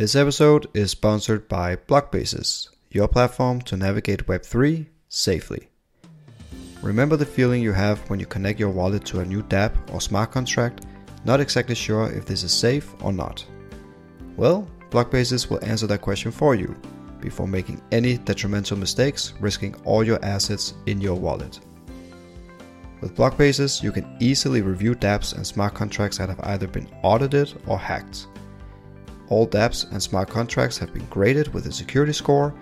This episode is sponsored by Blockbases, your platform to navigate Web3 safely. Remember the feeling you have when you connect your wallet to a new dApp or smart contract, not exactly sure if this is safe or not? Well, Blockbases will answer that question for you before making any detrimental mistakes, risking all your assets in your wallet. With Blockbases, you can easily review dApps and smart contracts that have either been audited or hacked. All dApps and smart contracts have been graded with a security score,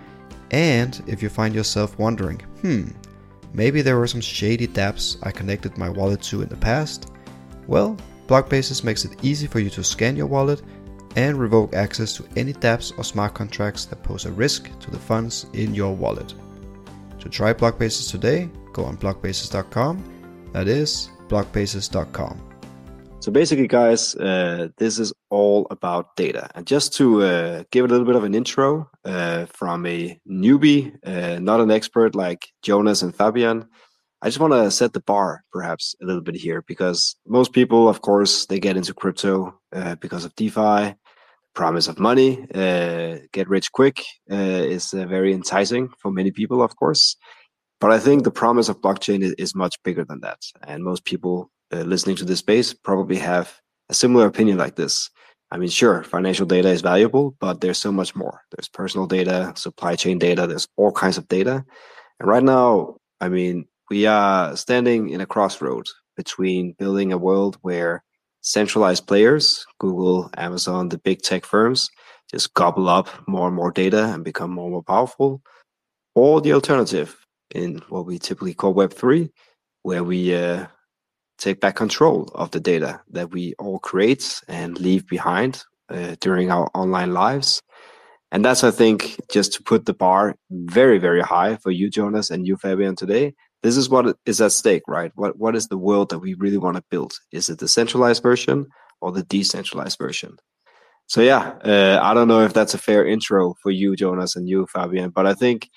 and if you find yourself wondering, hmm, maybe there were some shady dApps I connected my wallet to in the past, well, Blockbasis makes it easy for you to scan your wallet and revoke access to any dApps or smart contracts that pose a risk to the funds in your wallet. To try Blockbasis today, go on blockbasis.com. That is blockbasis.com. So basically, guys, uh, this is all about data. And just to uh, give a little bit of an intro uh, from a newbie, uh, not an expert like Jonas and Fabian, I just want to set the bar perhaps a little bit here because most people, of course, they get into crypto uh, because of DeFi, promise of money, uh, get rich quick is very enticing for many people, of course. But I think the promise of blockchain is, is much bigger than that. And most people uh, listening to this space probably have a similar opinion like this. I mean, sure, financial data is valuable, but there's so much more. There's personal data, supply chain data, there's all kinds of data. And right now, I mean, we are standing in a crossroad between building a world where centralized players, Google, Amazon, the big tech firms, just gobble up more and more data and become more and more powerful, or the alternative in what we typically call Web3, where we uh, take back control of the data that we all create and leave behind uh, during our online lives. And that's, I think, just to put the bar very, very high for you, Jonas, and you, Fabian, today this is what is at stake, right? What what is the world that we really want to build? Is it the centralized version or the decentralized version? So yeah, uh, I don't know if that's a fair intro for you, Jonas, and you, Fabian, but I think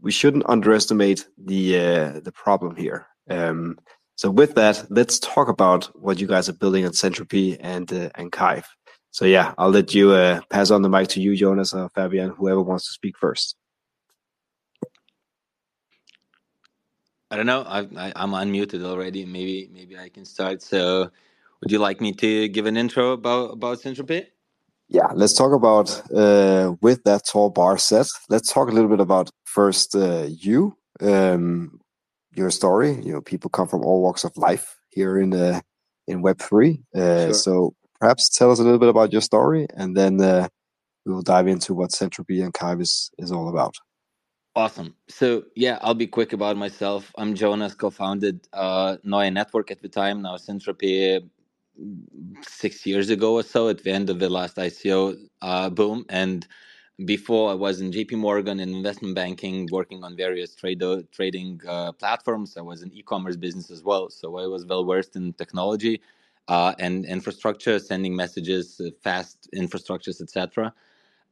we shouldn't underestimate the uh, the problem here. Um, so with that, let's talk about what you guys are building at Syntropy and uh, and Kyve. So yeah, I'll let you uh, pass on the mic to you, Jonas or Fabian, whoever wants to speak first. I don't know. I, I, I'm unmuted already. Maybe maybe I can start. So, would you like me to give an intro about about Syntropy? Yeah, let's talk about uh, with that tall bar set. Let's talk a little bit about first uh, you, um, your story. You know, people come from all walks of life here in the in Web three. Uh, sure. So perhaps tell us a little bit about your story, and then uh, we will dive into what Syntropy and Kyve is, is all about. Awesome. So yeah, I'll be quick about myself. I'm Jonas, co-founded uh, NOIA Network at the time. Now Syntropy six years ago or so at the end of the last ICO uh, boom. And before I was in JP Morgan in investment banking, working on various trade trading uh, platforms. I was in e-commerce business as well, so I was well versed in technology uh, and infrastructure, sending messages, uh, fast infrastructures, etc.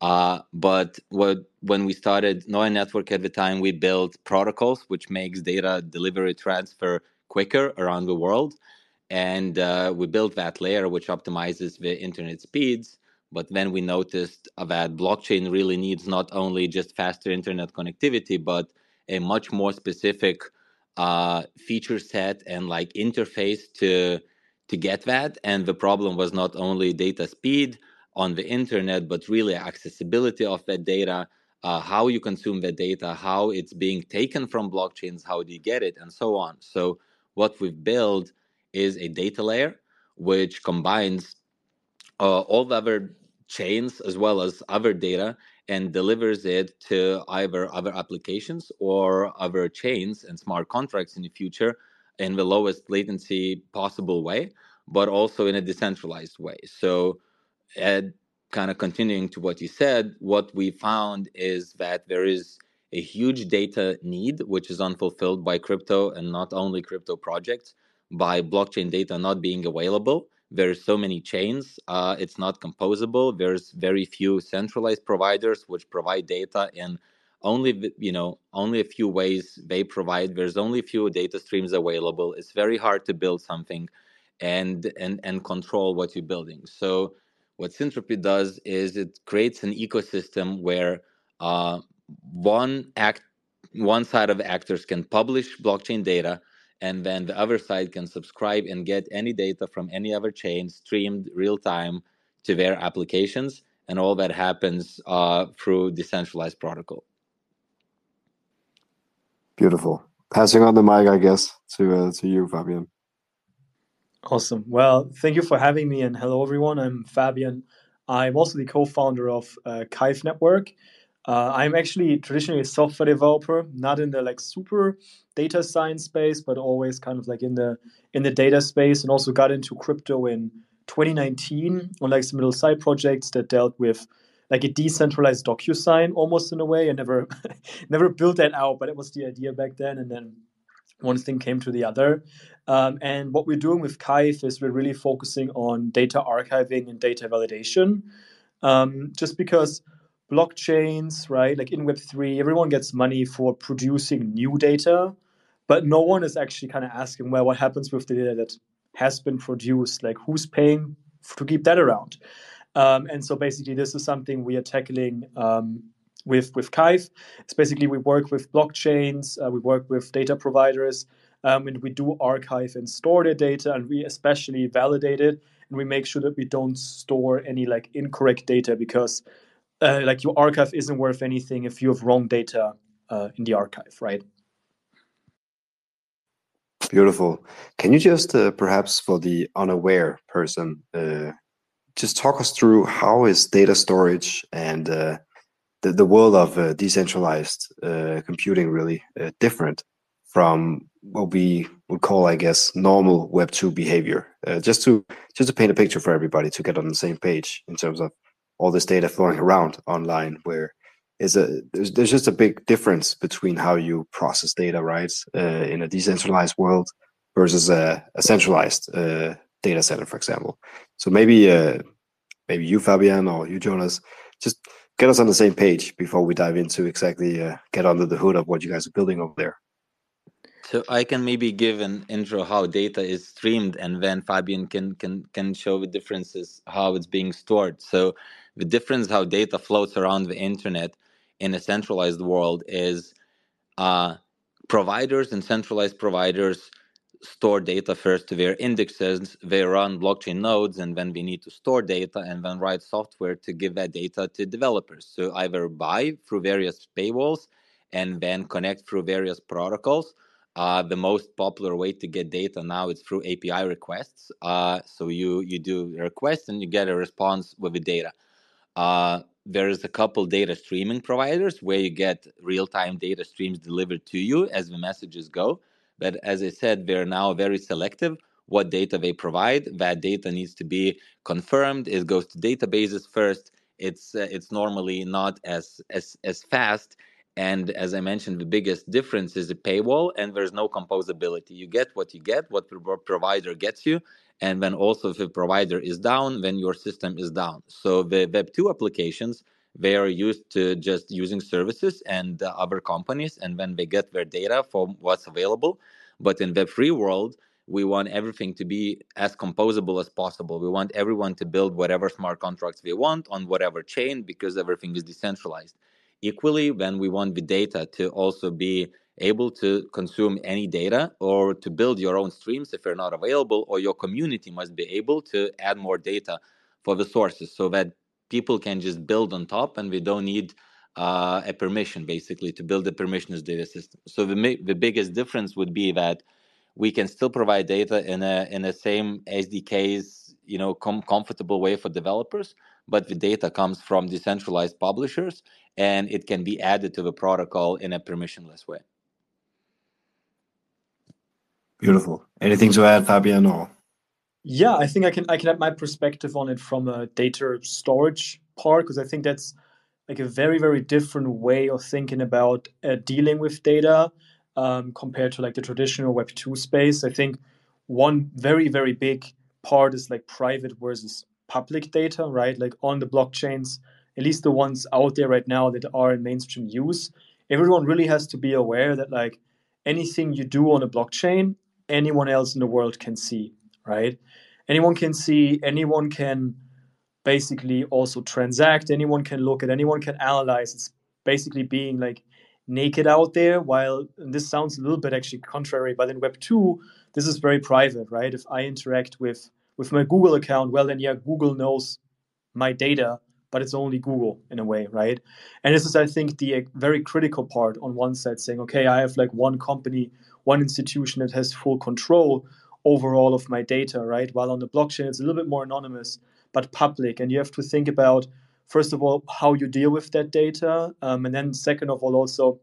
Uh, but what, when we started NOIA Network at the time, we built protocols which makes data delivery transfer quicker around the world. And uh, we built that layer which optimizes the internet speeds. But then we noticed that blockchain really needs not only just faster internet connectivity, but a much more specific uh, feature set and like interface to to get that. And the problem was not only data speed, on the internet, but really accessibility of that data, uh, how you consume the data, how it's being taken from blockchains, how do you get it, and so on. So what we've built is a data layer which combines uh, all the other chains as well as other data and delivers it to either other applications or other chains and smart contracts in the future in the lowest latency possible way, but also in a decentralized way. So Ed, kind of continuing to what you said, what we found is that there is a huge data need, which is unfulfilled by crypto and not only crypto projects, by blockchain data not being available. There's so many chains, uh, it's not composable. There's very few centralized providers which provide data in only you know only a few ways they provide. There's only a few data streams available. It's very hard to build something and and and control what you're building. So what Syntropy does is it creates an ecosystem where uh, one act, one side of actors can publish blockchain data, and then the other side can subscribe and get any data from any other chain streamed real time to their applications, and all that happens uh, through decentralized protocol. Beautiful. Passing on the mic, I guess, to uh, to you, Fabian. Awesome. Well, thank you for having me, and hello everyone. I'm Fabian. I'm also the co-founder of uh, Kyve Network. Uh, I'm actually traditionally a software developer, not in the like super data science space, but always kind of like in the in the data space, and also got into crypto in 2019 on like some little side projects that dealt with like a decentralized DocuSign almost in a way. I never never built that out, but it was the idea back then, and then one thing came to the other. Um, and what we're doing with Kyve is we're really focusing on data archiving and data validation. Um, just because blockchains, right, like in Web3, everyone gets money for producing new data, but no one is actually kind of asking, well, what happens with the data that has been produced? Like, who's paying to keep that around? Um, and so basically, this is something we are tackling um, with with Kyve. It's basically we work with blockchains, uh, we work with data providers, um, and we do archive and store the data, and we especially validate it, and we make sure that we don't store any like incorrect data because uh, like your archive isn't worth anything if you have wrong data uh, in the archive, right? Beautiful. Can you just uh, perhaps for the unaware person, uh, just talk us through how is data storage and uh, the, the world of uh, decentralized computing really different from what we would call, I guess, normal Web two behavior. Just to just to paint a picture for everybody to get on the same page in terms of all this data flowing around online, where is a there's, there's just a big difference between how you process data, right, uh, in a decentralized world versus a, a centralized uh, data center, for example. So maybe maybe you, Fabian, or you, Jonas, just get us on the same page before we dive into exactly uh, get under the hood of what you guys are building over there. So I can maybe give an intro how data is streamed, and then Fabian can can can show the differences how it's being stored. So the difference how data floats around the internet in a centralized world is uh, providers and centralized providers store data first to their indexes. They run blockchain nodes, and then we need to store data and then write software to give that data to developers. So either buy through various paywalls and then connect through various protocols. Uh, the most popular way to get data now is through API requests. Uh, so you you do a request and you get a response with the data. Uh, there's a couple data streaming providers where you get real-time data streams delivered to you as the messages go. But as I said, they're now very selective what data they provide. That data needs to be confirmed. It goes to databases first. It's uh, it's normally not as as as fast. And as I mentioned, the biggest difference is the paywall, and there's no composability. You get what you get, what the provider gets you, and then also if the provider is down, then your system is down. So the Web two applications they are used to just using services and uh, other companies and then they get their data from what's available but in web3 world we want everything to be as composable as possible we want everyone to build whatever smart contracts they want on whatever chain because everything is decentralized equally when we want the data to also be able to consume any data or to build your own streams if they're not available or your community must be able to add more data for the sources so that people can just build on top and we don't need uh, a permission basically to build a permissionless data system. So the the biggest difference would be that we can still provide data in a in the same SDKs, you know, com- comfortable way for developers, but the data comes from decentralized publishers and it can be added to the protocol in a permissionless way. Beautiful. Anything to add, Fabian? Or yeah, I think I can I can add my perspective on it from a data storage part because I think that's like a very very different way of thinking about uh, dealing with data um, compared to like the traditional Web two space. I think one very very big part is like private versus public data, right? Like on the blockchains, at least the ones out there right now that are in mainstream use, everyone really has to be aware that like anything you do on a blockchain, anyone else in the world can see, right? anyone can see, anyone can basically also transact. Anyone can look at, anyone can analyze. It's basically being like naked out there. While this sounds a little bit actually contrary, but in Web two, this is very private, right? If I interact with with my Google account, well then yeah, Google knows my data, but it's only Google in a way, right? And this is, I think, the very critical part on one side, saying, okay, I have like one company, one institution that has full control over all of my data, right? While on the blockchain, it's a little bit more anonymous, but public. And you have to think about, first of all, how you deal with that data. Um, and then, second of all, also,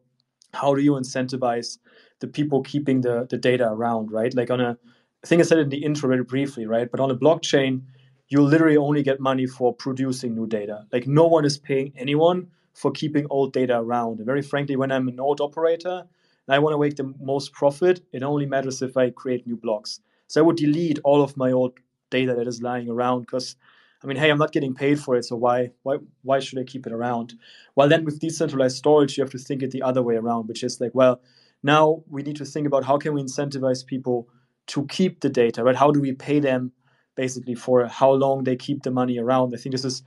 how do you incentivize the people keeping the, the data around, right? Like on a, I think I said it in the intro very briefly, right? But on a blockchain, you literally only get money for producing new data. Like no one is paying anyone for keeping old data around. And very frankly, when I'm a node operator and I want to make the most profit, it only matters if I create new blocks. So I would delete all of my old data that is lying around because I mean, hey, I'm not getting paid for it, so why why why should I keep it around? Well, then with decentralized storage, you have to think it the other way around, which is like, well, now we need to think about how can we incentivize people to keep the data, right? How do we pay them basically for how long they keep the money around? I think this is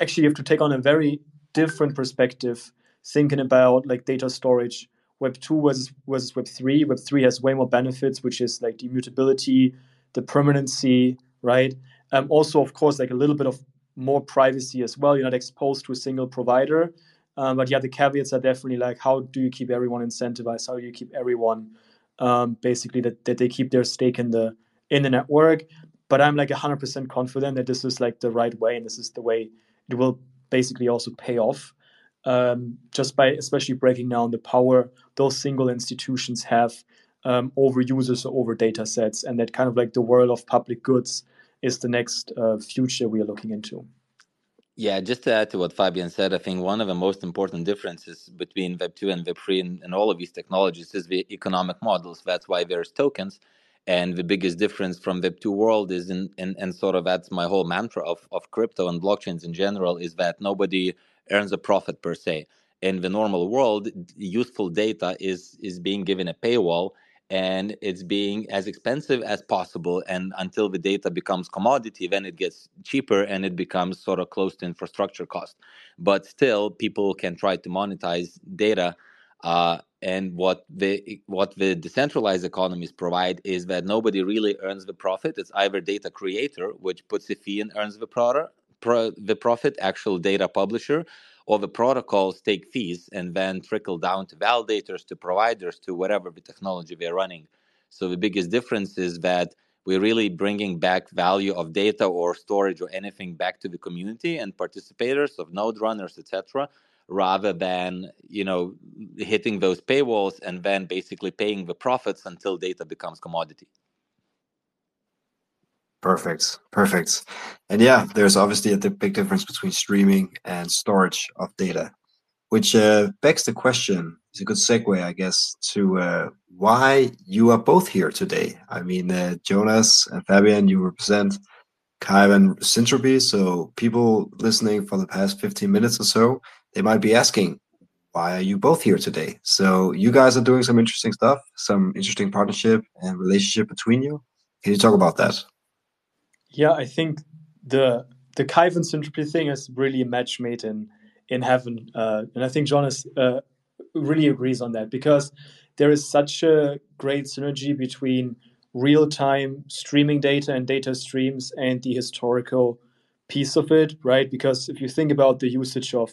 actually you have to take on a very different perspective, thinking about like data storage Web two was was Web three. Web three has way more benefits, which is like the immutability, the permanency, right? Um, also, of course, like a little bit of more privacy as well. You're not exposed to a single provider. Um, but yeah, the caveats are definitely like how do you keep everyone incentivized? How do you keep everyone um, basically that, that they keep their stake in the in the network? But I'm like 100% confident that this is like the right way and this is the way it will basically also pay off um, just by especially breaking down the power those single institutions have um, over users or over data sets, and that kind of like the world of public goods is the next uh, future we are looking into. Yeah, just to add to what Fabian said, I think one of the most important differences between Web 2 and Web 3 and, and all of these technologies is the economic models. That's why there's tokens. And the biggest difference from Web 2 world is, in, in, and sort of that's my whole mantra of, of crypto and blockchains in general, is that nobody earns a profit per se. In the normal world, useful data is is being given a paywall and it's being as expensive as possible and until the data becomes commodity then it gets cheaper and it becomes sort of close to infrastructure cost. But still people can try to monetize data uh, and what the what the decentralized economies provide is that nobody really earns the profit. It's either data creator which puts a fee and earns the product pro, the profit actual data publisher or the protocols take fees and then trickle down to validators to providers to whatever the technology they're running. So the biggest difference is that we're really bringing back value of data or storage or anything back to the community and participators of node runners etc rather than you know hitting those paywalls and then basically paying the profits until data becomes commodity Perfect, perfect. And yeah, there's obviously a big difference between streaming and storage of data, which uh, begs the question. It's a good segue, I guess, to uh, why you are both here today. I mean, uh, Jonas and Fabian, you represent and Syntropy. So people listening for the past 15 minutes or so, they might be asking, why are you both here today? So you guys are doing some interesting stuff, some interesting partnership and relationship between you. Can you talk about that? Yeah, I think the the and Syntropy thing is really a match made in in heaven, uh, and I think Jonas uh, really agrees on that because there is such a great synergy between real time streaming data and data streams and the historical piece of it, right? Because if you think about the usage of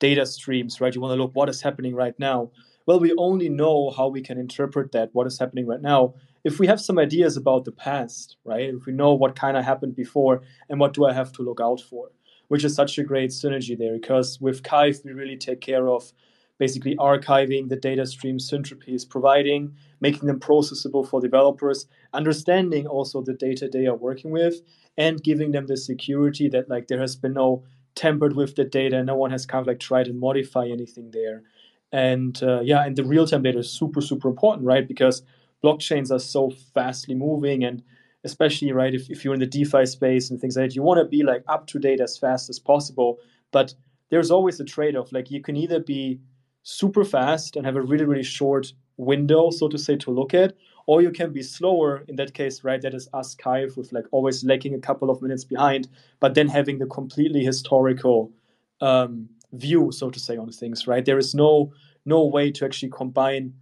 data streams, right, you want to look what is happening right now. Well, we only know how we can interpret that, what is happening right now, if we have some ideas about the past, right? If we know what kind of happened before and what do I have to look out for, which is such a great synergy there because with Kyve, we really take care of basically archiving the data streams Syntropy is providing, making them processable for developers, understanding also the data they are working with, and giving them the security that like there has been no tampered with the data, no one has kind of like tried to modify anything there. And uh, yeah, and the real time data is super, super important, right? Because blockchains are so fastly moving and especially right if, if you're in the defi space and things like that you want to be like up to date as fast as possible but there's always a trade-off like you can either be super fast and have a really really short window so to say to look at or you can be slower. In that case, right, that is us Kyve with like always lagging a couple of minutes behind, but then having the completely historical um, view, so to say, on things. Right, there is no no way to actually combine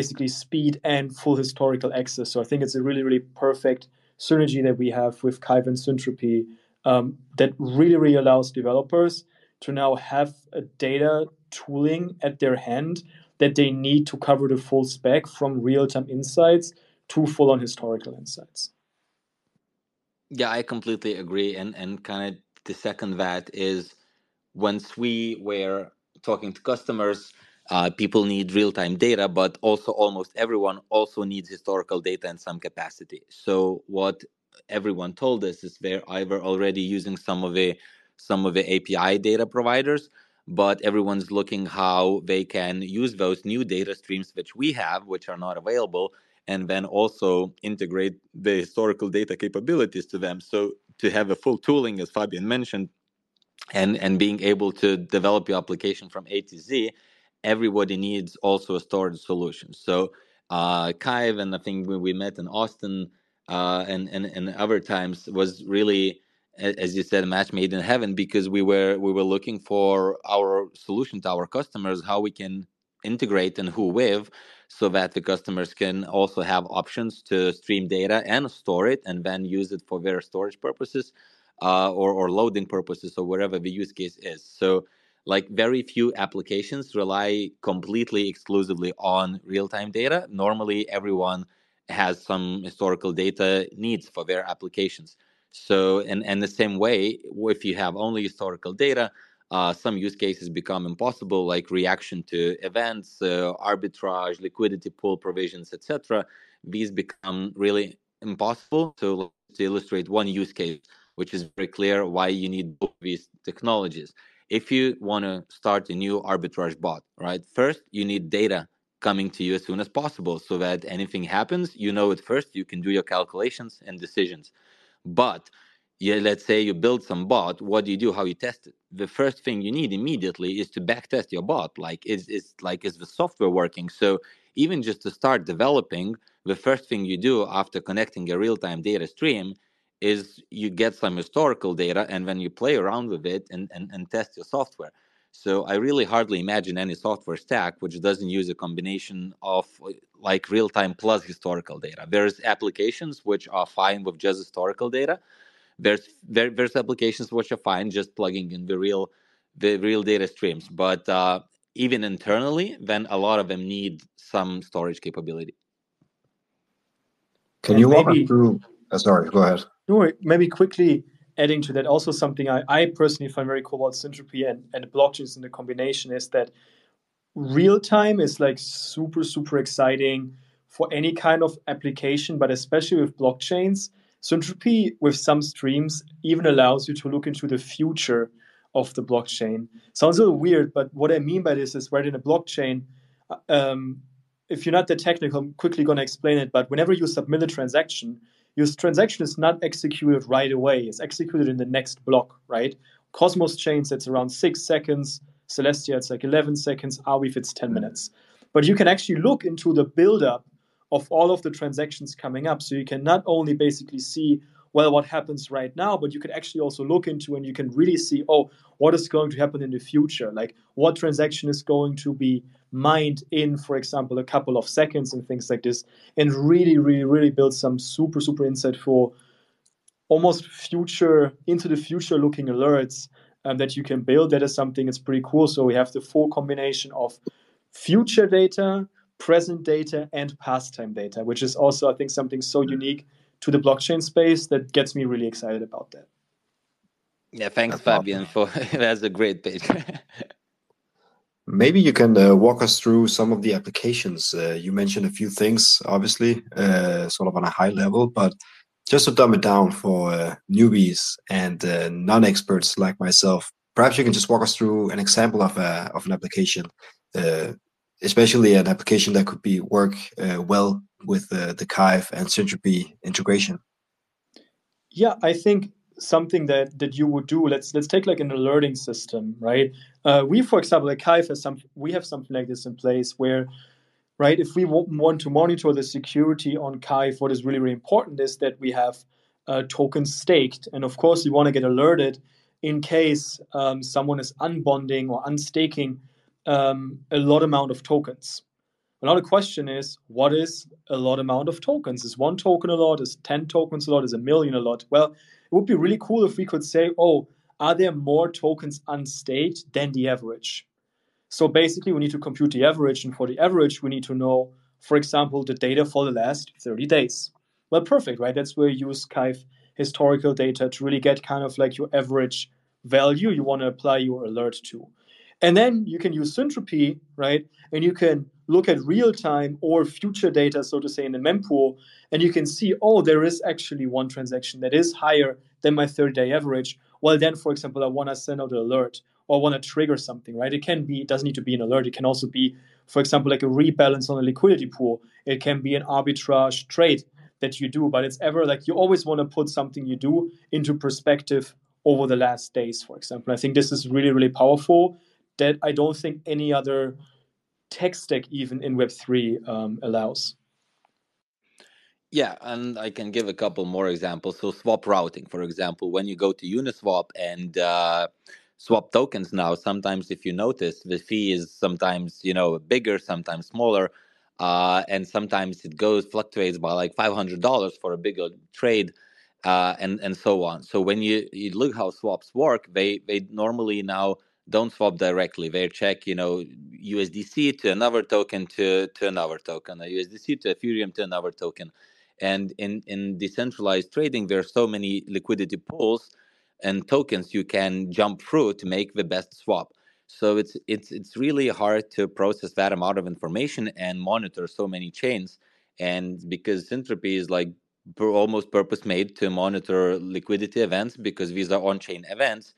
basically speed and full historical access. So I think it's a really really perfect synergy that we have with Kyve and Syntropy um, that really really allows developers to now have a data tooling at their hand that they need to cover the full spec from real-time insights to full-on historical insights. Yeah, I completely agree. And and kind of the second that is once we were talking to customers, uh, people need real-time data, but also almost everyone also needs historical data in some capacity. So what everyone told us is they're either already using some of the some of the API data providers, but everyone's looking how they can use those new data streams which we have, which are not available, and then also integrate the historical data capabilities to them. So to have a full tooling, as Fabian mentioned, and and being able to develop your application from A to Z, everybody needs also a storage solution. So uh, Kyve and I think when we met in Austin uh, and, and and other times was really as you said, a match made in heaven because we were we were looking for our solution to our customers, how we can integrate and who with, so that the customers can also have options to stream data and store it, and then use it for their storage purposes, uh, or or loading purposes, or whatever the use case is. So, like very few applications rely completely exclusively on real time data. Normally, everyone has some historical data needs for their applications. So, and, and the same way, if you have only historical data, uh, some use cases become impossible, like reaction to events, uh, arbitrage, liquidity pool provisions, etc. These become really impossible. So, to illustrate one use case, which is very clear why you need both these technologies. If you want to start a new arbitrage bot, right? First, you need data coming to you as soon as possible so that anything happens, you know it first, you can do your calculations and decisions. But yeah, let's say you build some bot, what do you do? How you test it? The first thing you need immediately is to back test your bot. Like is is like is the software working? So even just to start developing, the first thing you do after connecting a real-time data stream is you get some historical data and then you play around with it and, and, and test your software. So I really hardly imagine any software stack which doesn't use a combination of like real time plus historical data. There's applications which are fine with just historical data. There's there, there's applications which are fine just plugging in the real the real data streams. But uh, even internally, then a lot of them need some storage capability. Can you walk us through? Uh, sorry, go ahead. No, maybe quickly adding to that, also something I, I personally find very cool about Syntropy and, and blockchains in the combination is that real time is like super, super exciting for any kind of application, but especially with blockchains. Syntropy with some streams even allows you to look into the future of the blockchain. Sounds a little weird, but what I mean by this is right in a blockchain, uh, um, if you're not that technical, I'm quickly going to explain it. But whenever you submit a transaction, your transaction is not executed right away. It's executed in the next block, right? Cosmos chains, it's around six seconds. Celestia, it's like 11 seconds. Arweave, it's 10 minutes. But you can actually look into the buildup of all of the transactions coming up. So you can not only basically see, well, what happens right now, but you can actually also look into and you can really see, oh, what is going to happen in the future? Like what transaction is going to be mined in, for example, a couple of seconds and things like this, and really, really, really build some super, super insight for almost future into the future looking alerts um, that you can build. That is something that's pretty cool. So we have the full combination of future data, present data, and past time data, which is also, I think, something so unique to the blockchain space that gets me really excited about that. Yeah, thanks, Fabian. For that's a great page. Maybe you can uh, walk us through some of the applications. Uh, you mentioned a few things, obviously, uh, sort of on a high level, but just to dumb it down for newbies and non-experts like myself, perhaps you can just walk us through an example of an application, especially an application that could be work well with the Kyve and Syntropy integration. Yeah, I think something that that you would do let's let's take like an alerting system right uh, we for example at Kyve has some we have something like this in place where right? If we want to monitor the security on Kyve, what is really, really important is that we have uh, tokens staked. And of course, you want to get alerted in case um, someone is unbonding or unstaking um, a lot amount of tokens. Another question is, what is a lot amount of tokens? Is one token a lot? Is 10 tokens a lot? Is a million a lot? Well, it would be really cool if we could say, oh, are there more tokens unstaked than the average? So basically, we need to compute the average. And for the average, we need to know, for example, the data for the last 30 days. Well, perfect, right? That's where you use Kyve historical data to really get kind of like your average value you want to apply your alert to. And then you can use Syntropy, right? And you can look at real time or future data, so to say, in the mempool, and you can see, oh, there is actually one transaction that is higher than my 30 day average. Well, then, for example, I want to send out an alert or I want to trigger something, right? It can be, it doesn't need to be an alert. It can also be, for example, like a rebalance on a liquidity pool. It can be an arbitrage trade that you do, but it's ever like you always want to put something you do into perspective over the last days, for example. I think this is really, really powerful that I don't think any other tech stack, even in Web3, um, allows. Yeah, and I can give a couple more examples. So, swap routing, for example, when you go to Uniswap and uh, swap tokens now, sometimes if you notice, the fee is sometimes you know bigger, sometimes smaller, uh, and sometimes it goes fluctuates by like five hundred dollars for a bigger trade. Uh, and and so on. So when you, you look how swaps work, they they normally now don't swap directly. They check, you know, USDC to another token to to another token, a USDC to Ethereum to another token. And in in decentralized trading, there are so many liquidity pools and tokens you can jump through to make the best swap. So it's it's it's really hard to process that amount of information and monitor so many chains. And because Syntropy is like almost purpose made to monitor liquidity events because these are on-chain events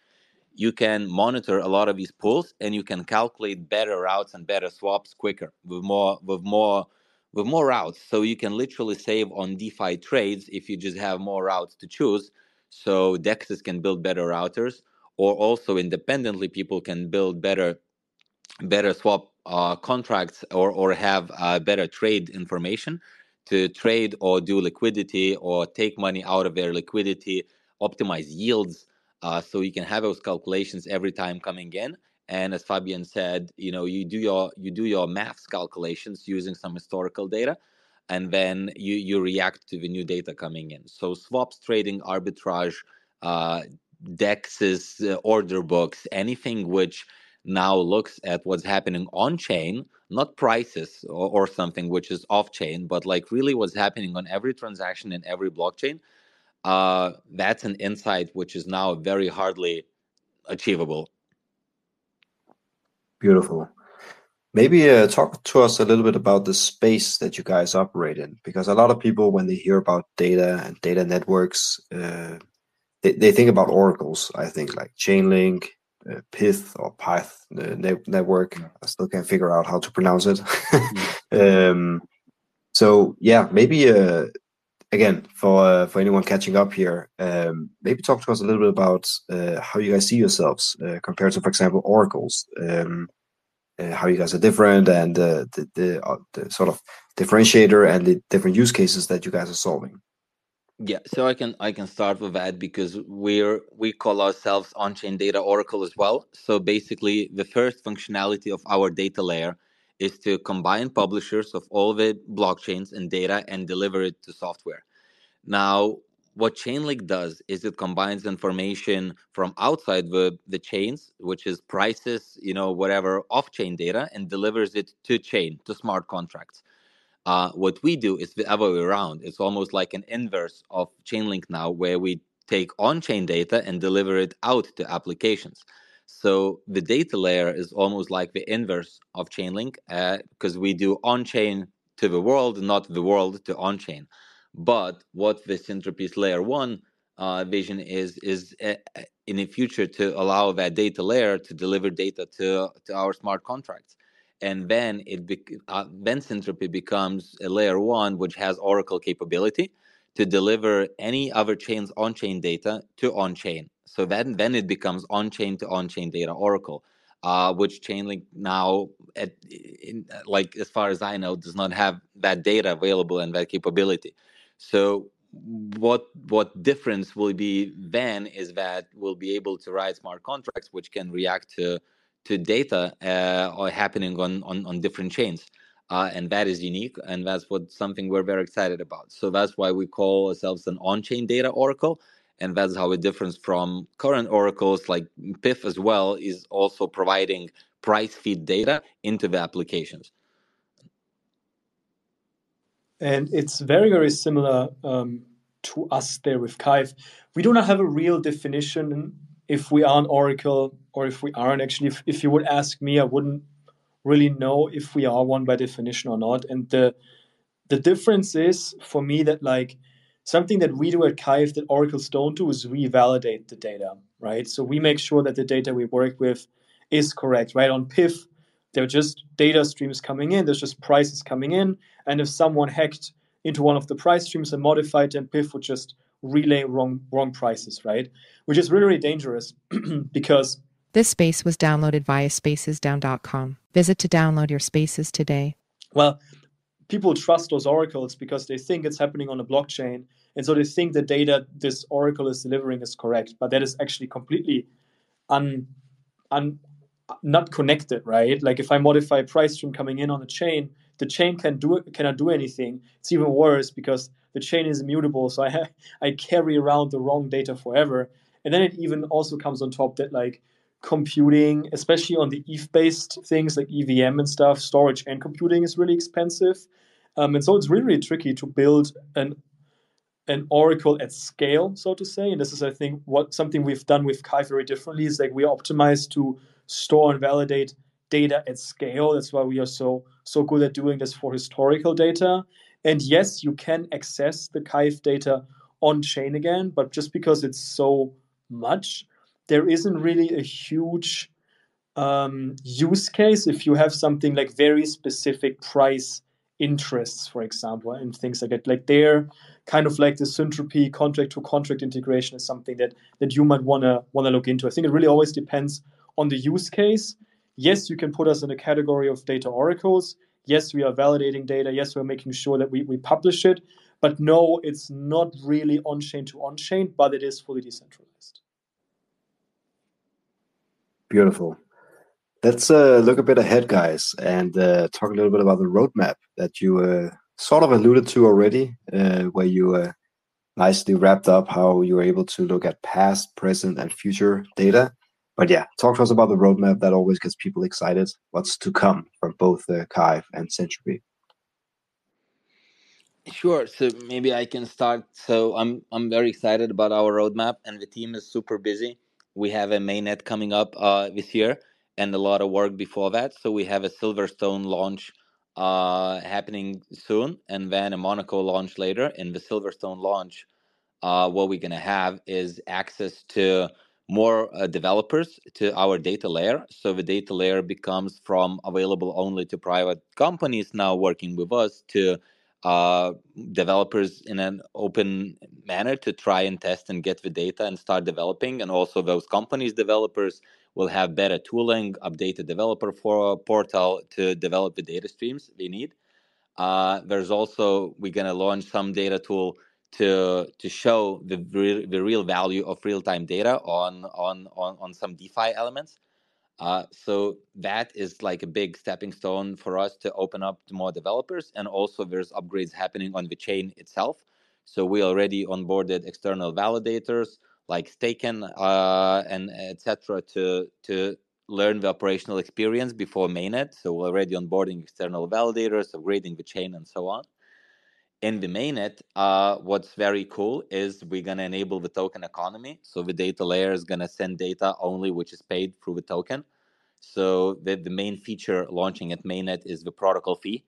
you can monitor a lot of these pools and you can calculate better routes and better swaps quicker with more with more with more routes. So you can literally save on defi trades if you just have more routes to choose. So dexes can build better routers or also independently people can build better better swap uh, contracts or or have uh, better trade information to trade or do liquidity or take money out of their liquidity optimize yields uh, so you can have those calculations every time coming in. And as fabian said you know you do your you do your maths calculations using some historical data and then you you react to the new data coming in. So swaps trading arbitrage uh, dexes uh, order books anything which now looks at what's happening on chain not prices or, or something which is off chain but like really what's happening on every transaction in every blockchain uh, that's an insight which is now very hardly achievable. Beautiful. Maybe uh, talk to us a little bit about the space that you guys operate in, because a lot of people, when they hear about data and data networks, uh, they, they think about oracles. I think like Chainlink, uh, Pyth or Pyth ne- network. I still can't figure out how to pronounce it. Mm. um, so yeah, maybe uh, again for uh, for anyone catching up here um, maybe talk to us a little bit about uh, how you guys see yourselves uh, compared to for example oracles. Um, uh, how you guys are different and the the, uh, the, sort of differentiator and the different use cases that you guys are solving. Yeah so i can i can start with that because we're we call ourselves on-chain data oracle as well. So basically the first functionality of our data layer is to combine publishers of all the blockchains and data and deliver it to software. Now, what Chainlink does is it combines information from outside the, the chains, which is prices, you know, whatever off-chain data, and delivers it to chain, to smart contracts. Uh, what we do is the other way around. It's almost like an inverse of Chainlink now, where we take on-chain data and deliver it out to applications. So the data layer is almost like the inverse of Chainlink because uh, we do on chain to the world, not the world to on chain. But what the Syntropy's layer one uh, vision is is uh, in the future to allow that data layer to deliver data to to our smart contracts, and then it be- uh, then Syntropy becomes a layer one which has Oracle capability to deliver any other chain's on chain data to on chain. So then, then it becomes on chain to on chain data Oracle. uh, which Chainlink now, at, in, like as far as I know, does not have that data available and that capability. So what what difference will be then is that we'll be able to write smart contracts which can react to to data uh, or happening on, on on different chains uh, and that is unique and that's what something we're very excited about so that's why we call ourselves an on-chain data oracle and that's how it differs from current oracles like Pyth as well is also providing price feed data into the applications and it's very very similar um, to us there with Kyve. We do not have a real definition if we are an Oracle or if we aren't. Actually, if, if you would ask me, I wouldn't really know if we are one by definition or not. And the the difference is for me that like something that we do at Kyve that oracles don't do is revalidate the data, right? So we make sure that the data we work with is correct, right? On Pyth, there are just data streams coming in, there's just prices coming in. And if someone hacked into one of the price streams and modified them, Pyth would just relay wrong wrong prices, right? Which is really, really dangerous because this space was downloaded via spacesdown.com. Visit to download your spaces today. Well, people trust those oracles because they think it's happening on a blockchain. And so they think the data this oracle is delivering is correct, but that is actually completely un, un, not connected, right? Like if I modify a price stream coming in on a chain, the chain can do cannot do anything. It's even worse because the chain is immutable, so I ha- I carry around the wrong data forever. And then it even also comes on top that like computing, especially on the ETH based things like EVM and stuff, storage and computing is really expensive. Um, and so it's really, really tricky to build an an oracle at scale, so to say. And this is, I think, what something we've done with Kai very differently is like we optimize to store and validate data at scale. That's why we are so so good at doing this for historical data. And yes, you can access the Kyve data on chain again, but just because it's so much, there isn't really a huge um, use case if you have something like very specific price interests, for example, and things like that. Like there, kind of like the Syntropy contract to contract integration is something that that you might wanna wanna look into. I think it really always depends on the use case yes, you can put us in a category of data oracles. Yes, we are validating data. Yes, we're making sure that we, we publish it. But no, it's not really on chain to on chain, but it is fully decentralized. Beautiful. Let's uh, look a bit ahead, guys, and uh, talk a little bit about the roadmap that you uh, sort of alluded to already, uh, where you uh, nicely wrapped up how you were able to look at past, present, and future data but yeah, talk to us about the roadmap. That always gets people excited. What's to come from both the Kyve and Syntropy? Sure. So maybe I can start. So I'm I'm very excited about our roadmap, and the team is super busy. We have a mainnet coming up uh, this year, and a lot of work before that. So we have a Silverstone launch uh, happening soon, and then a Monaco launch later. In the Silverstone launch, uh, what we're gonna have is access to more uh, developers to our data layer. So the data layer becomes from available only to private companies now working with us to uh, developers in an open manner to try and test and get the data and start developing. And also those companies developers will have better tooling, updated developer for portal to develop the data streams they need. Uh, there's also we're gonna launch some data tool to to show the real, the real value of real time data on on on on some DeFi elements. Uh, so that is like a big stepping stone for us to open up to more developers, and also there's upgrades happening on the chain itself. So we already onboarded external validators like Stakin uh, and etc. to to learn the operational experience before mainnet. So we're already onboarding external validators, upgrading the chain, and so on in the mainnet, uh, what's very cool is we're gonna enable the token economy. So the data layer is gonna send data only which is paid through the token. So the, the main feature launching at mainnet is the protocol fee.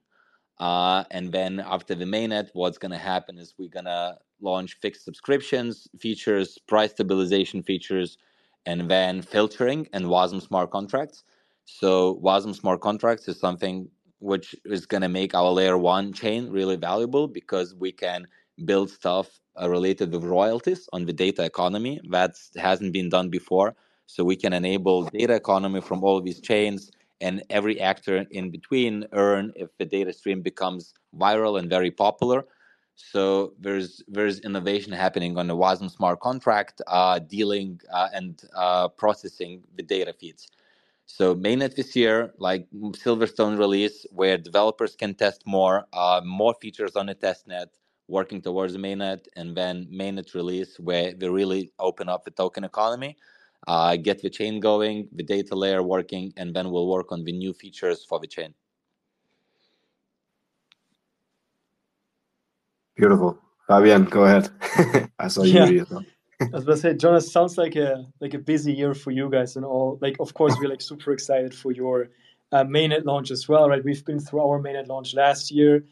Uh, and then after the mainnet, what's gonna happen is we're gonna launch fixed subscriptions features, price stabilization features, and then filtering and WASM smart contracts. So WASM smart contracts is something which is going to make our layer one chain really valuable because we can build stuff uh, related with royalties on the data economy that hasn't been done before so we can enable data economy from all these chains and every actor in between earn if the data stream becomes viral and very popular. So there's there's innovation happening on the wasm smart contract uh, dealing uh, and uh, processing the data feeds. So mainnet this year, like Silverstone release, where developers can test more, uh, more features on the testnet, working towards mainnet, and then mainnet release, where they really open up the token economy, uh, get the chain going, the data layer working, and then we'll work on the new features for the chain. Beautiful. Fabian, go ahead. I saw you. Yeah. I was about to say, Jonas, sounds like a like a busy year for you guys and all. Like, of course, we're like super excited for your uh, mainnet launch as well, right? We've been through our mainnet launch last year,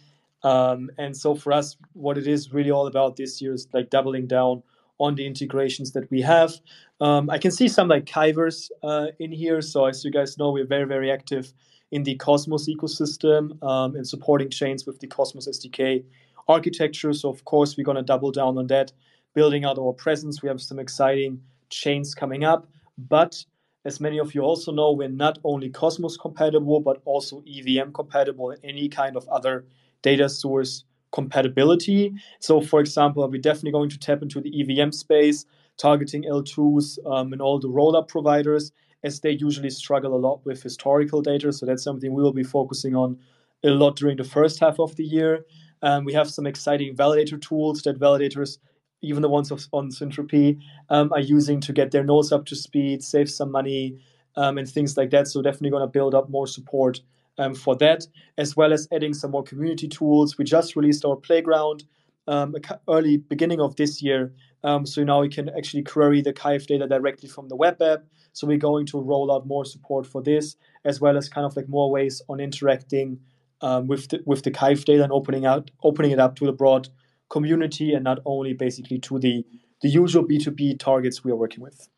um, and so for us, what it is really all about this year is like doubling down on the integrations that we have. Um, I can see some like Kyvers uh, in here. So as you guys know, we're very very active in the Cosmos ecosystem um, and supporting chains with the Cosmos SDK architecture. So of course, we're going to double down on that building out our presence. We have some exciting chains coming up. But as many of you also know, we're not only Cosmos compatible, but also EVM compatible and any kind of other data source compatibility. So, for example, we're definitely going to tap into the EVM space, targeting L2s um, and all the rollup providers, as they usually struggle a lot with historical data. So, that's something we will be focusing on a lot during the first half of the year. Um, we have some exciting validator tools that validators even the ones on Syntropy, um, are using to get their nodes up to speed, save some money, um, and things like that. So definitely going to build up more support um, for that, as well as adding some more community tools. We just released our playground um, early beginning of this year, um, so now we can actually query the Kyve data directly from the web app. So we're going to roll out more support for this, as well as kind of like more ways on interacting um, with the, with the Kyve data and opening out opening it up to the broad community and not only basically to the, the usual B2B targets we are working with.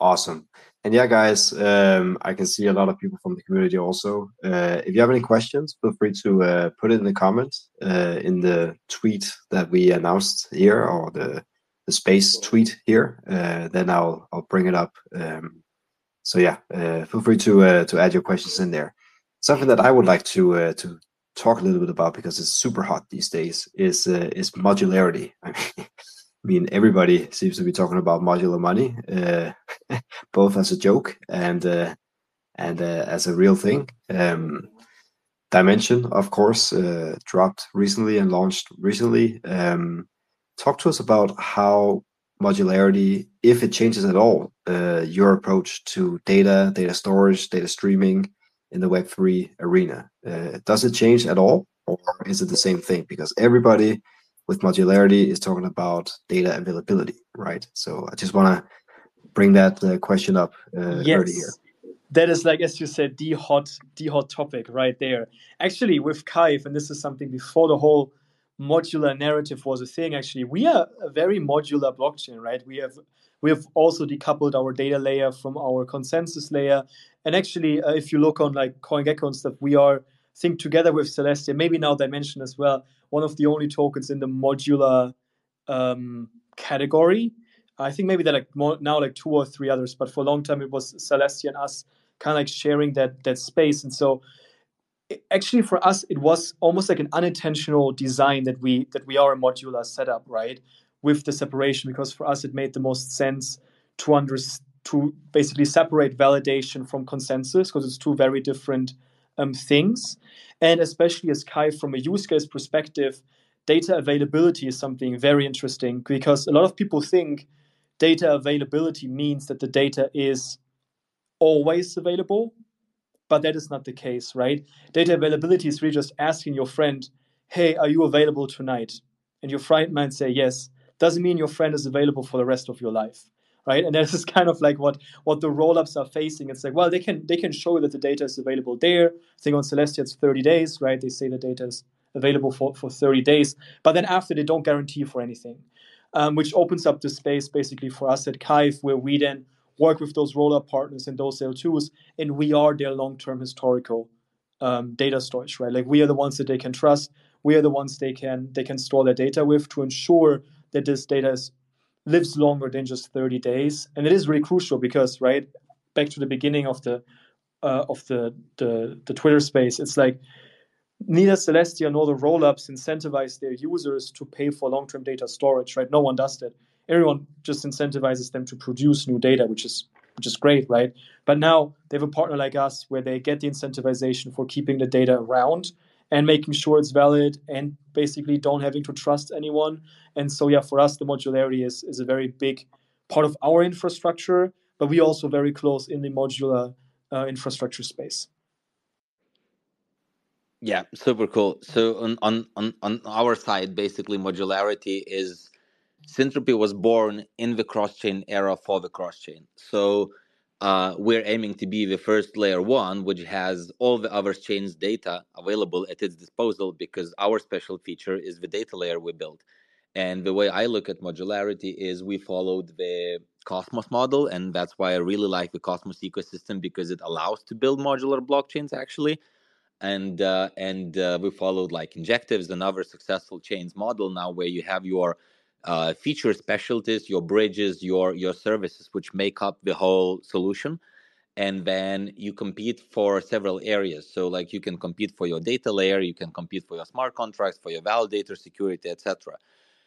Awesome. And yeah, guys, um, I can see a lot of people from the community also. Uh, if you have any questions, feel free to uh, put it in the comments uh, in the tweet that we announced here or the, the space tweet here. Uh, then I'll I'll bring it up. Um, so yeah, uh, feel free to uh, to add your questions in there. Something that I would like to to talk a little bit about because it's super hot these days is is modularity. I mean, I mean, everybody seems to be talking about modular money, uh, both as a joke and uh, and uh, as a real thing. Um, Dymension, of course, uh, dropped recently and launched recently. Um, talk to us about how modularity, if it changes at all, uh, your approach to data, data storage, data streaming, in the Web3 arena. Uh, does it change at all, or is it the same thing? Because everybody with modularity is talking about data availability, right? So I just want to bring that uh, question up uh, yes. early here. That is like, as you said, the hot, the hot topic right there. Actually, with Kyve, and this is something before the whole modular narrative was a thing. Actually, we are a very modular blockchain, right? We have we have also decoupled our data layer from our consensus layer. And actually, uh, if you look on like CoinGecko and stuff, we are think together with Celestia, maybe now Dymension as well, one of the only tokens in the modular um, category. I think maybe there are like more, now like two or three others, but for a long time it was Celestia and us kind of like sharing that that space. And so it, actually for us it was almost like an unintentional design that we that we are a modular setup, right? with the separation because for us it made the most sense to under, to basically separate validation from consensus because it's two very different um, things. And especially as Kai, from a use case perspective, data availability is something very interesting because a lot of people think data availability means that the data is always available, but that is not the case, right? Data availability is really just asking your friend, hey, are you available tonight? And your friend might say yes doesn't mean your friend is available for the rest of your life right? And this is kind of like what what the rollups are facing. It's like well they can they can show that the data is available there. I think on Celestia it's 30 days right? They say the data is available for, for 30 days. But then after they don't guarantee for anything um, which opens up the space basically for us at Kyve where we then work with those rollup partners and those L2s and we are their long-term historical um, data storage right? Like we are the ones that they can trust. We are the ones they can they can store their data with to ensure that this data is lives longer than just 30 days. And it is really crucial because, right, back to the beginning of the uh, of the, the the Twitter space, it's like neither Celestia nor the rollups incentivize their users to pay for long-term data storage, right? No one does that. Everyone just incentivizes them to produce new data, which is which is great, right? But now they have a partner like us where they get the incentivization for keeping the data around and making sure it's valid and basically don't having to trust anyone. And so yeah, for us the modularity is, is a very big part of our infrastructure, but we also very close in the modular uh, infrastructure space. Yeah, super cool. So on, on on on our side, basically modularity is Syntropy was born in the cross-chain era for the cross-chain. So uh, we're aiming to be the first layer one, which has all the other chains data available at its disposal because our special feature is the data layer we built. And the way I look at modularity is we followed the Cosmos model, and that's why I really like the Cosmos ecosystem because it allows to build modular blockchains actually. And uh, and uh, we followed like Injective's and other successful chains model now, where you have your uh, feature specialties, your bridges, your your services, which make up the whole solution. And then you compete for several areas. So, like you can compete for your data layer, you can compete for your smart contracts, for your validator security, etc.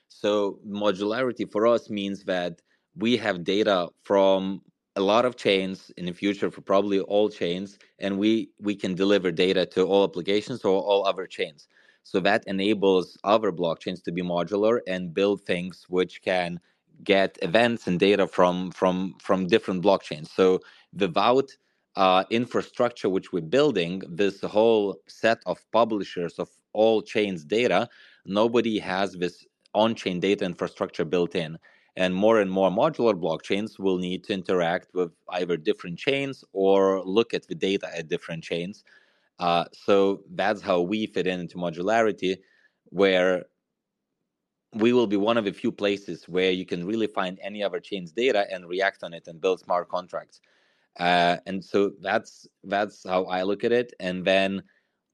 So, modularity for us means that we have data from a lot of chains in the future for probably all chains, and we we can deliver data to all applications or all other chains. So that enables other blockchains to be modular and build things which can get events and data from from from different blockchains. So without uh, infrastructure which we're building, this whole set of publishers of all chains data, nobody has this on-chain data infrastructure built in. And more and more modular blockchains will need to interact with either different chains or look at the data at different chains uh, so that's how we fit in into modularity, where we will be one of the few places where you can really find any other chain's data and react on it and build smart contracts. Uh, and so that's that's how I look at it. And then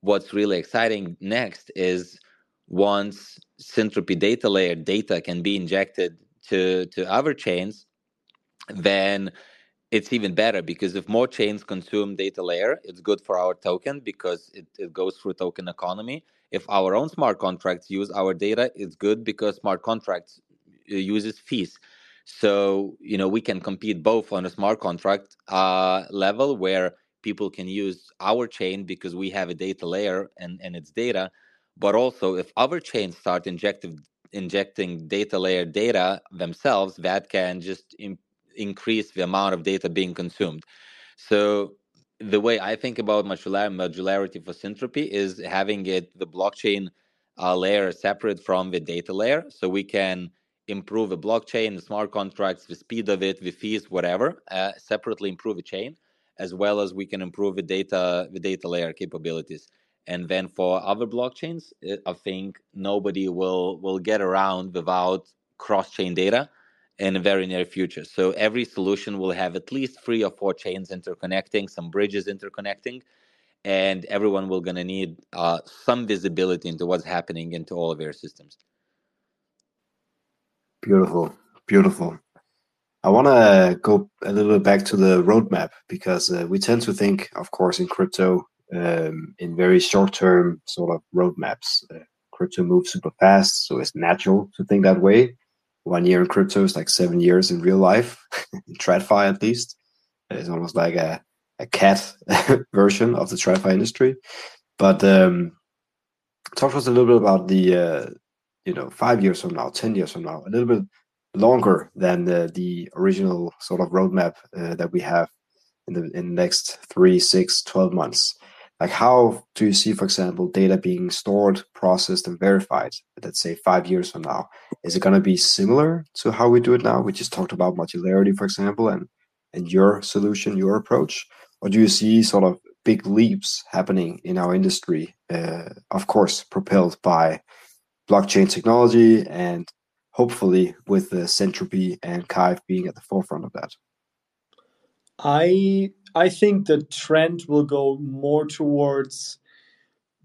what's really exciting next is once Syntropy data layer data can be injected to to other chains, then it's even better because if more chains consume data layer, it's good for our token because it, it goes through token economy. If our own smart contracts use our data, it's good because smart contracts uh, uses fees. So you know we can compete both on a smart contract uh, level where people can use our chain because we have a data layer and, and its data, but also if other chains start injecting injecting data layer data themselves, that can just increase the amount of data being consumed. So the way I think about modular- modularity for Syntropy is having it the blockchain uh, layer separate from the data layer, so we can improve the blockchain, the smart contracts, the speed of it, the fees, whatever, uh, separately improve the chain, as well as we can improve the data the data layer capabilities. And then for other blockchains, I think nobody will will get around without cross chain data in the very near future. So every solution will have at least three or four chains interconnecting, some bridges interconnecting, and everyone will gonna need uh, some visibility into what's happening into all of their systems. Beautiful, beautiful. I want to go a little bit back to the roadmap because uh, we tend to think, of course, in crypto um, in very short-term sort of roadmaps. Uh, crypto moves super fast, so it's natural to think that way one year in crypto is like seven years in real life, in TradFi at least. It's almost like a, a cat version of the TradFi industry. But um, talk to us a little bit about the, uh, you know, five years from now, 10 years from now, a little bit longer than the, the original sort of roadmap uh, that we have in the, in next three, six, 12 months like how do you see for example data being stored processed and verified let's say five years from now? Is it going to be similar to how we do it now? We just talked about modularity for example and and your solution your approach. Or do you see sort of big leaps happening in our industry uh, of course propelled by blockchain technology and hopefully with the Syntropy and Kyve being at the forefront of that? I I think the trend will go more towards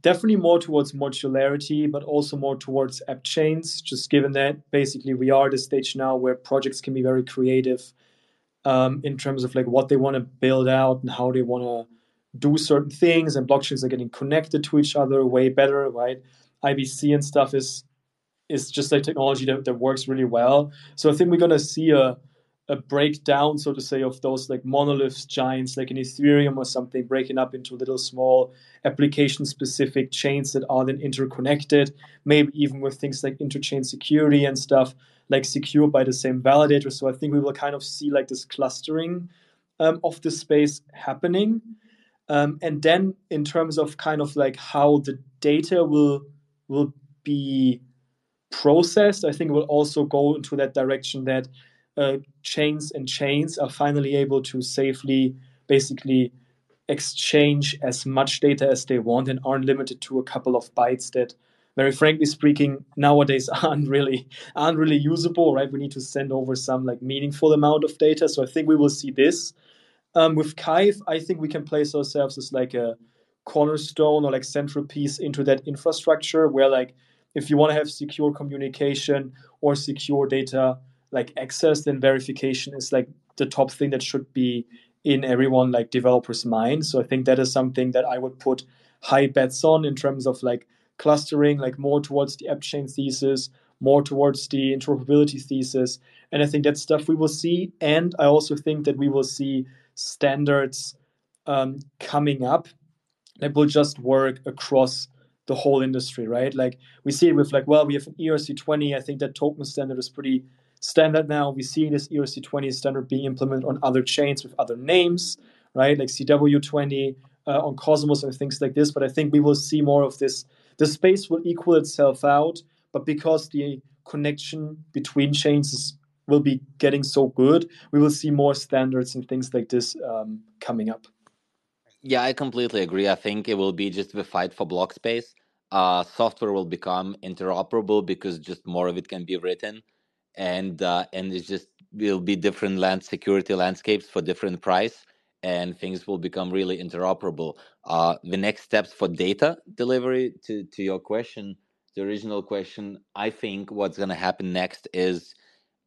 definitely more towards modularity, but also more towards app chains, just given that basically we are at a stage now where projects can be very creative um, in terms of like what they want to build out and how they want to do certain things and blockchains are getting connected to each other way better right? IBC and stuff is is just like technology that, that works really well. So i think we're to see a a breakdown, so to say, of those like monoliths giants, like in Ethereum or something, breaking up into little small application specific chains that are then interconnected, maybe even with things like interchain security and stuff, like secured by the same validator. So I think we will kind of see like this clustering um, of the space happening. Um, and then in terms of kind of like how the data will will be processed, I think will also go into that direction that uh, chains and chains are finally able to safely basically exchange as much data as they want and aren't limited to a couple of bytes that very frankly speaking nowadays aren't really aren't really usable right? We need to send over some like meaningful amount of data. So i think we will see this. Um, with Kyve, i think we can place ourselves as like a cornerstone or like central piece into that infrastructure where like if you want to have secure communication or secure data like access then verification is like the top thing that should be in everyone like developers mind. So i think that is something that i would put high bets on in terms of like clustering like more towards the app chain thesis more towards the interoperability thesis. And i think that's stuff we will see. And i also think that we will see standards um, coming up that will just work across the whole industry right? Like we see it with like well we have an ERC20 i think that token standard is pretty standard now. We see this ERC20 standard being implemented on other chains with other names, right? Like CW20 uh, on Cosmos and things like this. But I think we will see more of this. The space will equal itself out, but because the connection between chains is, will be getting so good, we will see more standards and things like this um, coming up. Yeah, I completely agree. I think it will be just the fight for block space. Uh, software will become interoperable because just more of it can be written and uh, and it's just will be different land security landscapes for different price and things will become really interoperable. Uh, the next steps for data delivery to to your question the original question i think what's going to happen next is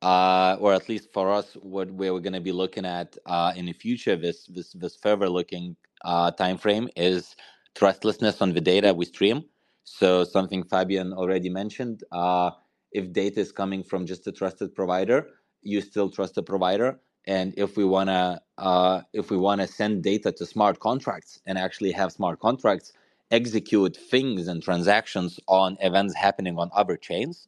uh, or at least for us what we're going to be looking at uh, in the future this this this further looking uh, time frame is trustlessness on the data we stream. So something Fabian already mentioned uh, if data is coming from just a trusted provider, you still trust the provider. And if we wanna uh, if we wanna send data to smart contracts and actually have smart contracts execute things and transactions on events happening on other chains,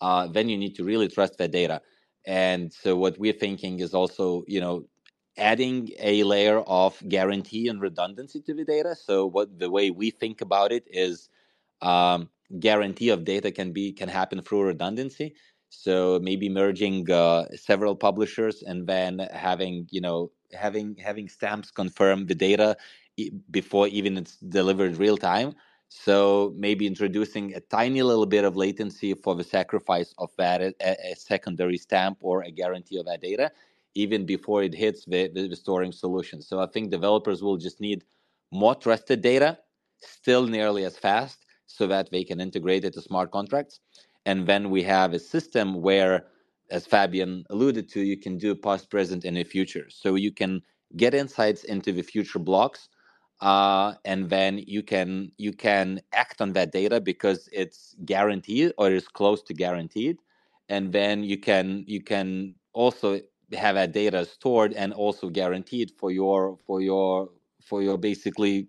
uh, then you need to really trust that data. And so what we're thinking is also, you know, adding a layer of guarantee and redundancy to the data. So what the way we think about it is um, guarantee of data can be can happen through redundancy. So maybe merging uh, several publishers and then having you know having having stamps confirm the data before even it's delivered real time. So maybe introducing a tiny little bit of latency for the sacrifice of that a, a secondary stamp or a guarantee of that data even before it hits the, the storing solution. So i think developers will just need more trusted data still nearly as fast so that they can integrate it to smart contracts. And then we have a system where, as Fabian alluded to, you can do past, present, and future. So you can get insights into the future blocks, uh, and then you can you can act on that data because it's guaranteed or is close to guaranteed, and then you can you can also have that data stored and also guaranteed for your for your for your basically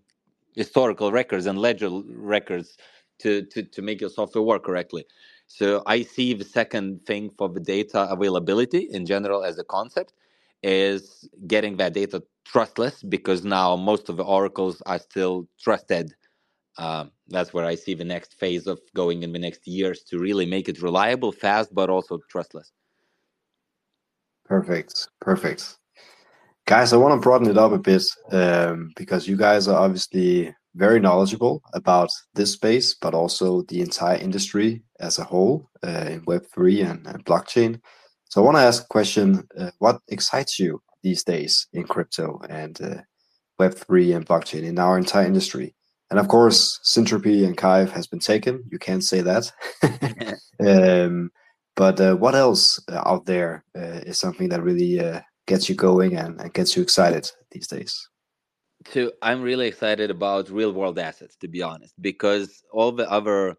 historical records and ledger records to, to, to make your software work correctly. So I see the second thing for the data availability in general as a concept is getting that data trustless because now most of the oracles are still trusted. Um, that's where I see the next phase of going in the next years to really make it reliable, fast, but also trustless. Perfect. Perfect. Guys, I want to broaden it up a bit um, because you guys are obviously very knowledgeable about this space, but also the entire industry as a whole uh, in Web3 and, and, blockchain. So I want to ask a question uh, What excites you these days in crypto and uh, Web3 and blockchain in our entire industry? and of course, Syntropy and Kyve has been taken. You can't say that. um, but uh, what else uh, out there uh, is something that really uh, gets you going and, and, gets you excited these days? So I'm really excited about real world assets, to be honest, because all the other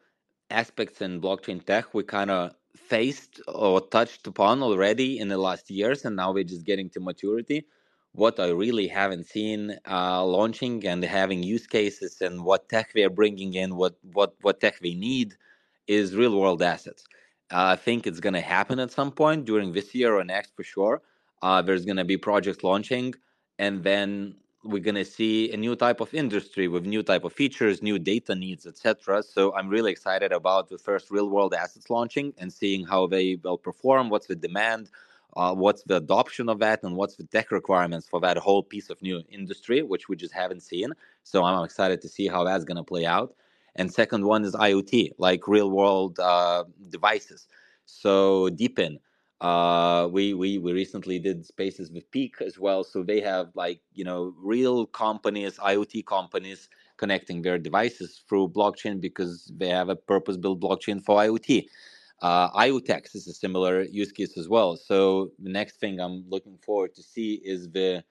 aspects in blockchain tech we kind of faced or touched upon already in the last years, and now we're just getting to maturity what I really haven't seen uh, launching and having use cases and what tech we are bringing in, what what what tech we need, is real world assets. Uh, I think it's going to happen at some point during this year or next for sure. Uh, there's going to be projects launching, and then we're going to see a new type of industry with new type of features, new data needs, etc. So I'm really excited about the first real world assets launching and seeing how they will perform, what's the demand, uh, what's the adoption of that and what's the tech requirements for that whole piece of new industry which we just haven't seen. So i'm excited to see how that's going to play out. And second one is IoT like real world uh, devices. So DePIN uh, we, we we recently did spaces with peaq as well so they have like you know real companies IoT companies connecting their devices through blockchain because they have a purpose built blockchain for IoT uh, IoTeX is a similar use case as well. So the next thing I'm looking forward to see is the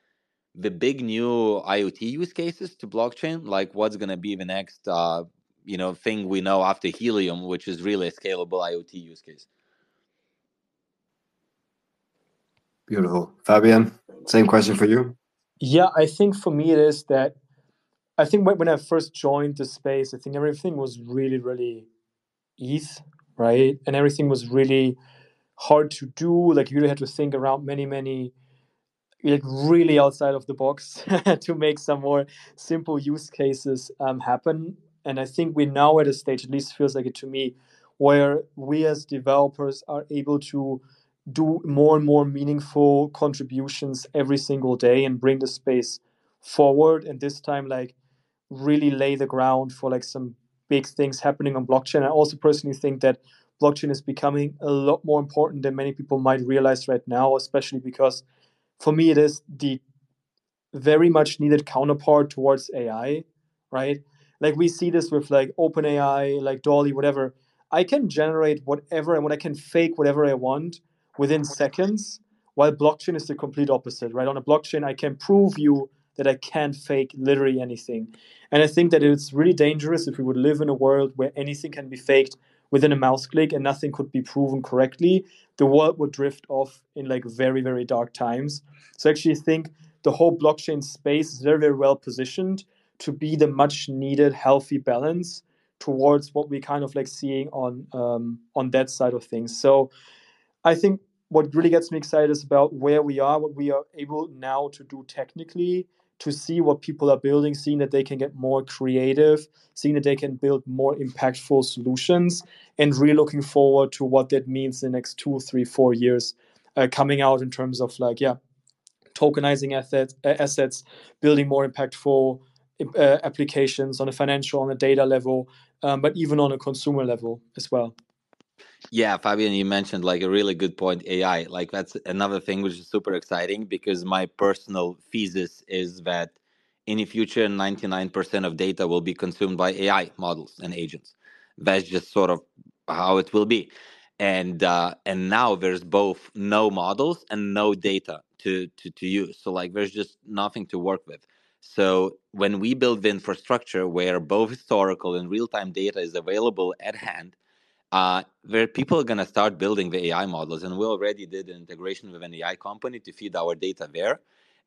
the big new IoT use cases to blockchain. Like what's going to be the next uh, you know thing we know after Helium, which is really a scalable IoT use case. Beautiful, Fabian. Same question for you. Yeah, I think for me it is that I think when I first joined the space, I think everything was really, really ETH right? And everything was really hard to do. Like you really had to think around many, many like really outside of the box to make some more simple use cases um, happen. And I think we're now at a stage, at least feels like it to me, where we as developers are able to do more and more meaningful contributions every single day and bring the space forward. And this time, like really lay the ground for like some big things happening on blockchain. I also personally think that blockchain is becoming a lot more important than many people might realize right now, especially because for me it is the very much needed counterpart towards AI, right? Like we see this with like OpenAI, like DALL-E, whatever. I can generate whatever and when I can fake whatever I want within seconds, while blockchain is the complete opposite, right? On a blockchain, I can prove you that I can't fake literally anything. And I think that it's really dangerous if we would live in a world where anything can be faked within a mouse click and nothing could be proven correctly. The world would drift off in like very, very dark times. So I actually think the whole blockchain space is very, very well positioned to be the much needed healthy balance towards what we kind of like seeing on um, on that side of things. So I think what really gets me excited is about where we are, what we are able now to do technically, to see what people are building, seeing that they can get more creative, seeing that they can build more impactful solutions, and really looking forward to what that means in the next two, three, four years uh, coming out in terms of like, yeah, tokenizing assets, uh, assets building more impactful uh, applications on a financial, on a data level, um, but even on a consumer level as well. Yeah, Fabian, you mentioned like a really good point AI. Like that's another thing which is super exciting because my personal thesis is that in the future 99% of data will be consumed by AI models and agents. That's just sort of how it will be. And uh, and now there's both no models and no data to, to to use. So like there's just nothing to work with. So when we build the infrastructure where both historical and real-time data is available at hand, uh, where people are going to start building the AI models. And we already did an integration with an AI company to feed our data there.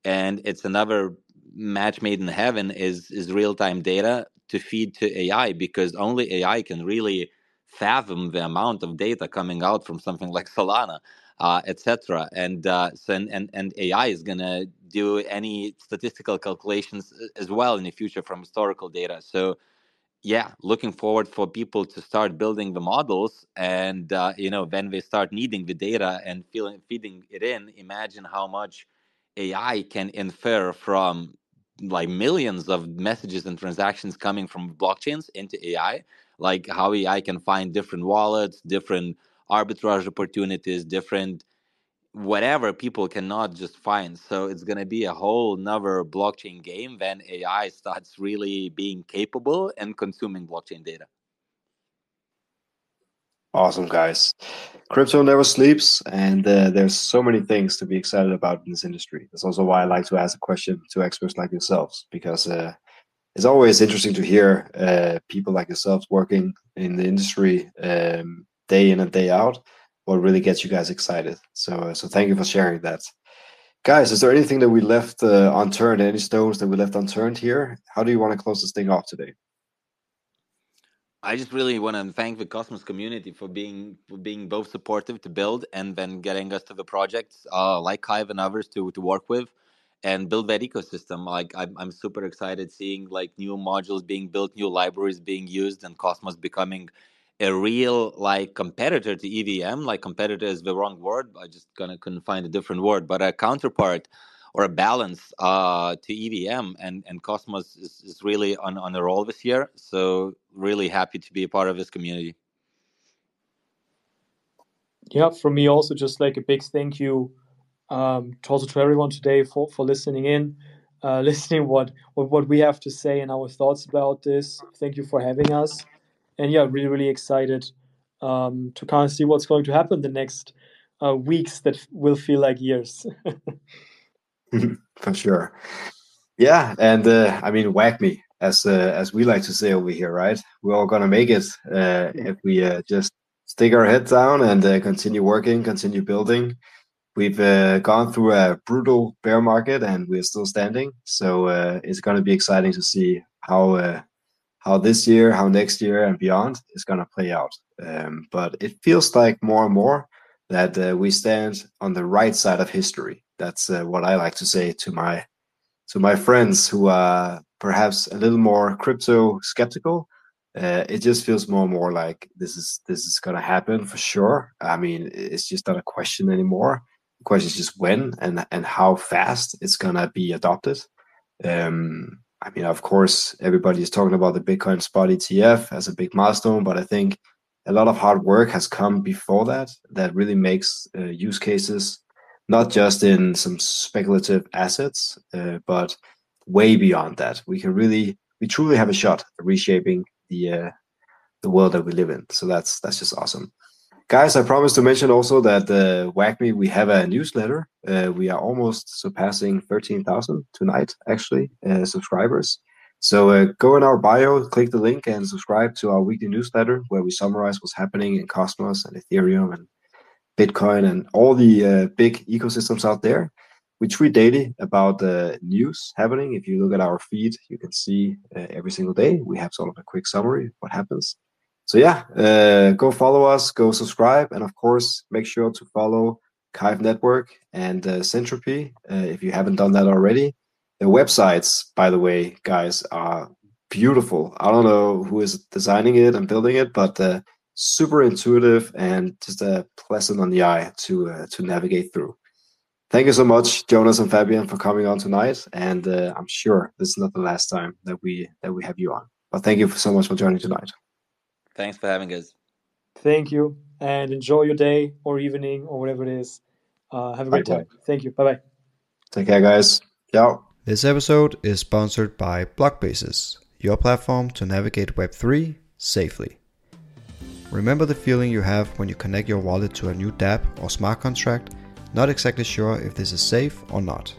And it's another match made in heaven is, is real time data to feed to AI because only AI can really fathom the amount of data coming out from something like Solana, uh, etc. And, uh, so and, and, and AI is to do any statistical calculations as well in the future from historical data. So yeah looking forward for people to start building the models and uh, you know when they start needing the data and feeling feeding it in imagine how much ai can infer from like millions of messages and transactions coming from blockchains into ai like how ai can find different wallets different arbitrage opportunities different whatever people cannot just find. So it's going to be a whole another blockchain game when AI starts really being capable and consuming blockchain data. Awesome, guys. Crypto never sleeps, and uh, there's so many things to be excited about in this industry. That's also why I like to ask a question to experts like yourselves, because uh, it's always interesting to hear uh, people like yourselves working in the industry um, day in and day out. What really gets you guys excited? So, uh, so thank you for sharing that, guys. Is there anything that we left uh, unturned? Any stones that we left unturned here? How do you want to close this thing off today? I just really want to thank the Cosmos community for being for being both supportive to build and then getting us to the projects uh, like Kyve and others to to work with and build that ecosystem. Like I'm I'm super excited seeing like new modules being built, new libraries being used, and Cosmos becoming a real like competitor to EVM. Like competitor is the wrong word. I just gonna couldn't find a different word, but a counterpart or a balance uh, to EVM, and and Cosmos is, is really on on a roll this year. So really happy to be a part of this community. Yeah, from me also, just like a big thank you um, to also to everyone today for for listening in, uh, listening what, what what we have to say and our thoughts about this. Thank you for having us, and yeah, really really excited um, to kind of see what's going to happen the next uh, weeks that will feel like years. For sure. Yeah, and uh, I mean, WAGMI, as uh, as we like to say over here, right? We're all gonna make it uh, if we uh, just stick our head down and uh, continue working, continue building. We've uh, gone through a brutal bear market, and we're still standing. So uh, it's gonna be exciting to see how how this year, how next year, and beyond is gonna play out. Um, but it feels like more and more that we stand on the right side of history that's uh, what I like to say to my to my friends who are perhaps a little more crypto skeptical. Uh, it just feels more and more like this is this is gonna happen for sure. I mean, it's just not a question anymore. The question is just when and and how fast it's gonna be adopted. Um, I mean, of course, everybody is talking about the Bitcoin spot ETF as a big milestone, but I think a lot of hard work has come before that that really makes uh, use cases not just in some speculative assets, uh, but way beyond that. We can really, we truly have a shot at reshaping the uh, the world that we live in. So that's that's just awesome, guys. I promised to mention also that uh, we have a newsletter. Uh, we are almost surpassing thirteen thousand tonight, actually, uh, subscribers. So uh, go in our bio, click the link, and subscribe to our weekly newsletter where we summarize what's happening in Cosmos and Ethereum and Bitcoin and all the uh, big ecosystems out there. We tweet daily about the news happening. If you look at our feed, you can see uh, every single day we have sort of a quick summary of what happens. So yeah, uh, go follow us, go subscribe, and of course, make sure to follow Kyve Network and uh, Syntropy uh, if you haven't done that already. The websites, by the way, guys, are beautiful. I don't know who is designing it and building it, but uh, super intuitive and just a pleasant on the eye to uh, to navigate through. Thank you so much, Jonas and Fabian, for coming on tonight. And uh, I'm sure this is not the last time that we that we have you on. But thank you so much for joining tonight. Thanks for having us. Thank you, and enjoy your day or evening or whatever it is. Uh, have a great time. Thank you. Bye bye. Take care, guys. Ciao. This episode is sponsored by Blockbases, your platform to navigate Web3 safely. Remember the feeling you have when you connect your wallet to a new dApp or smart contract, not exactly sure if this is safe or not?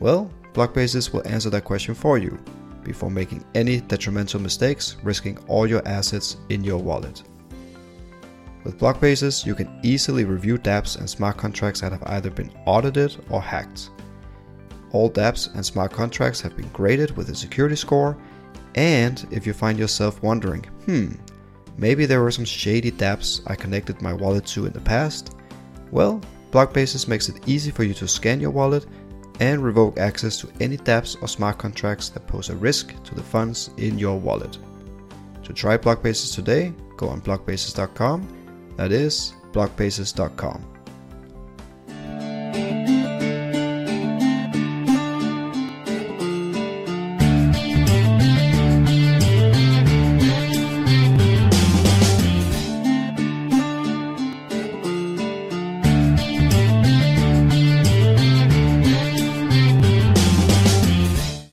Well, Blockbases will answer that question for you before making any detrimental mistakes, risking all your assets in your wallet. With Blockbases, you can easily review dApps and smart contracts that have either been audited or hacked. All dApps and smart contracts have been graded with a security score, and if you find yourself wondering, hmm, Maybe there were some shady dApps I connected my wallet to in the past. Well, Blockbases makes it easy for you to scan your wallet and revoke access to any dApps or smart contracts that pose a risk to the funds in your wallet. To try Blockbases today, go on blockbases.com. That is blockbases.com.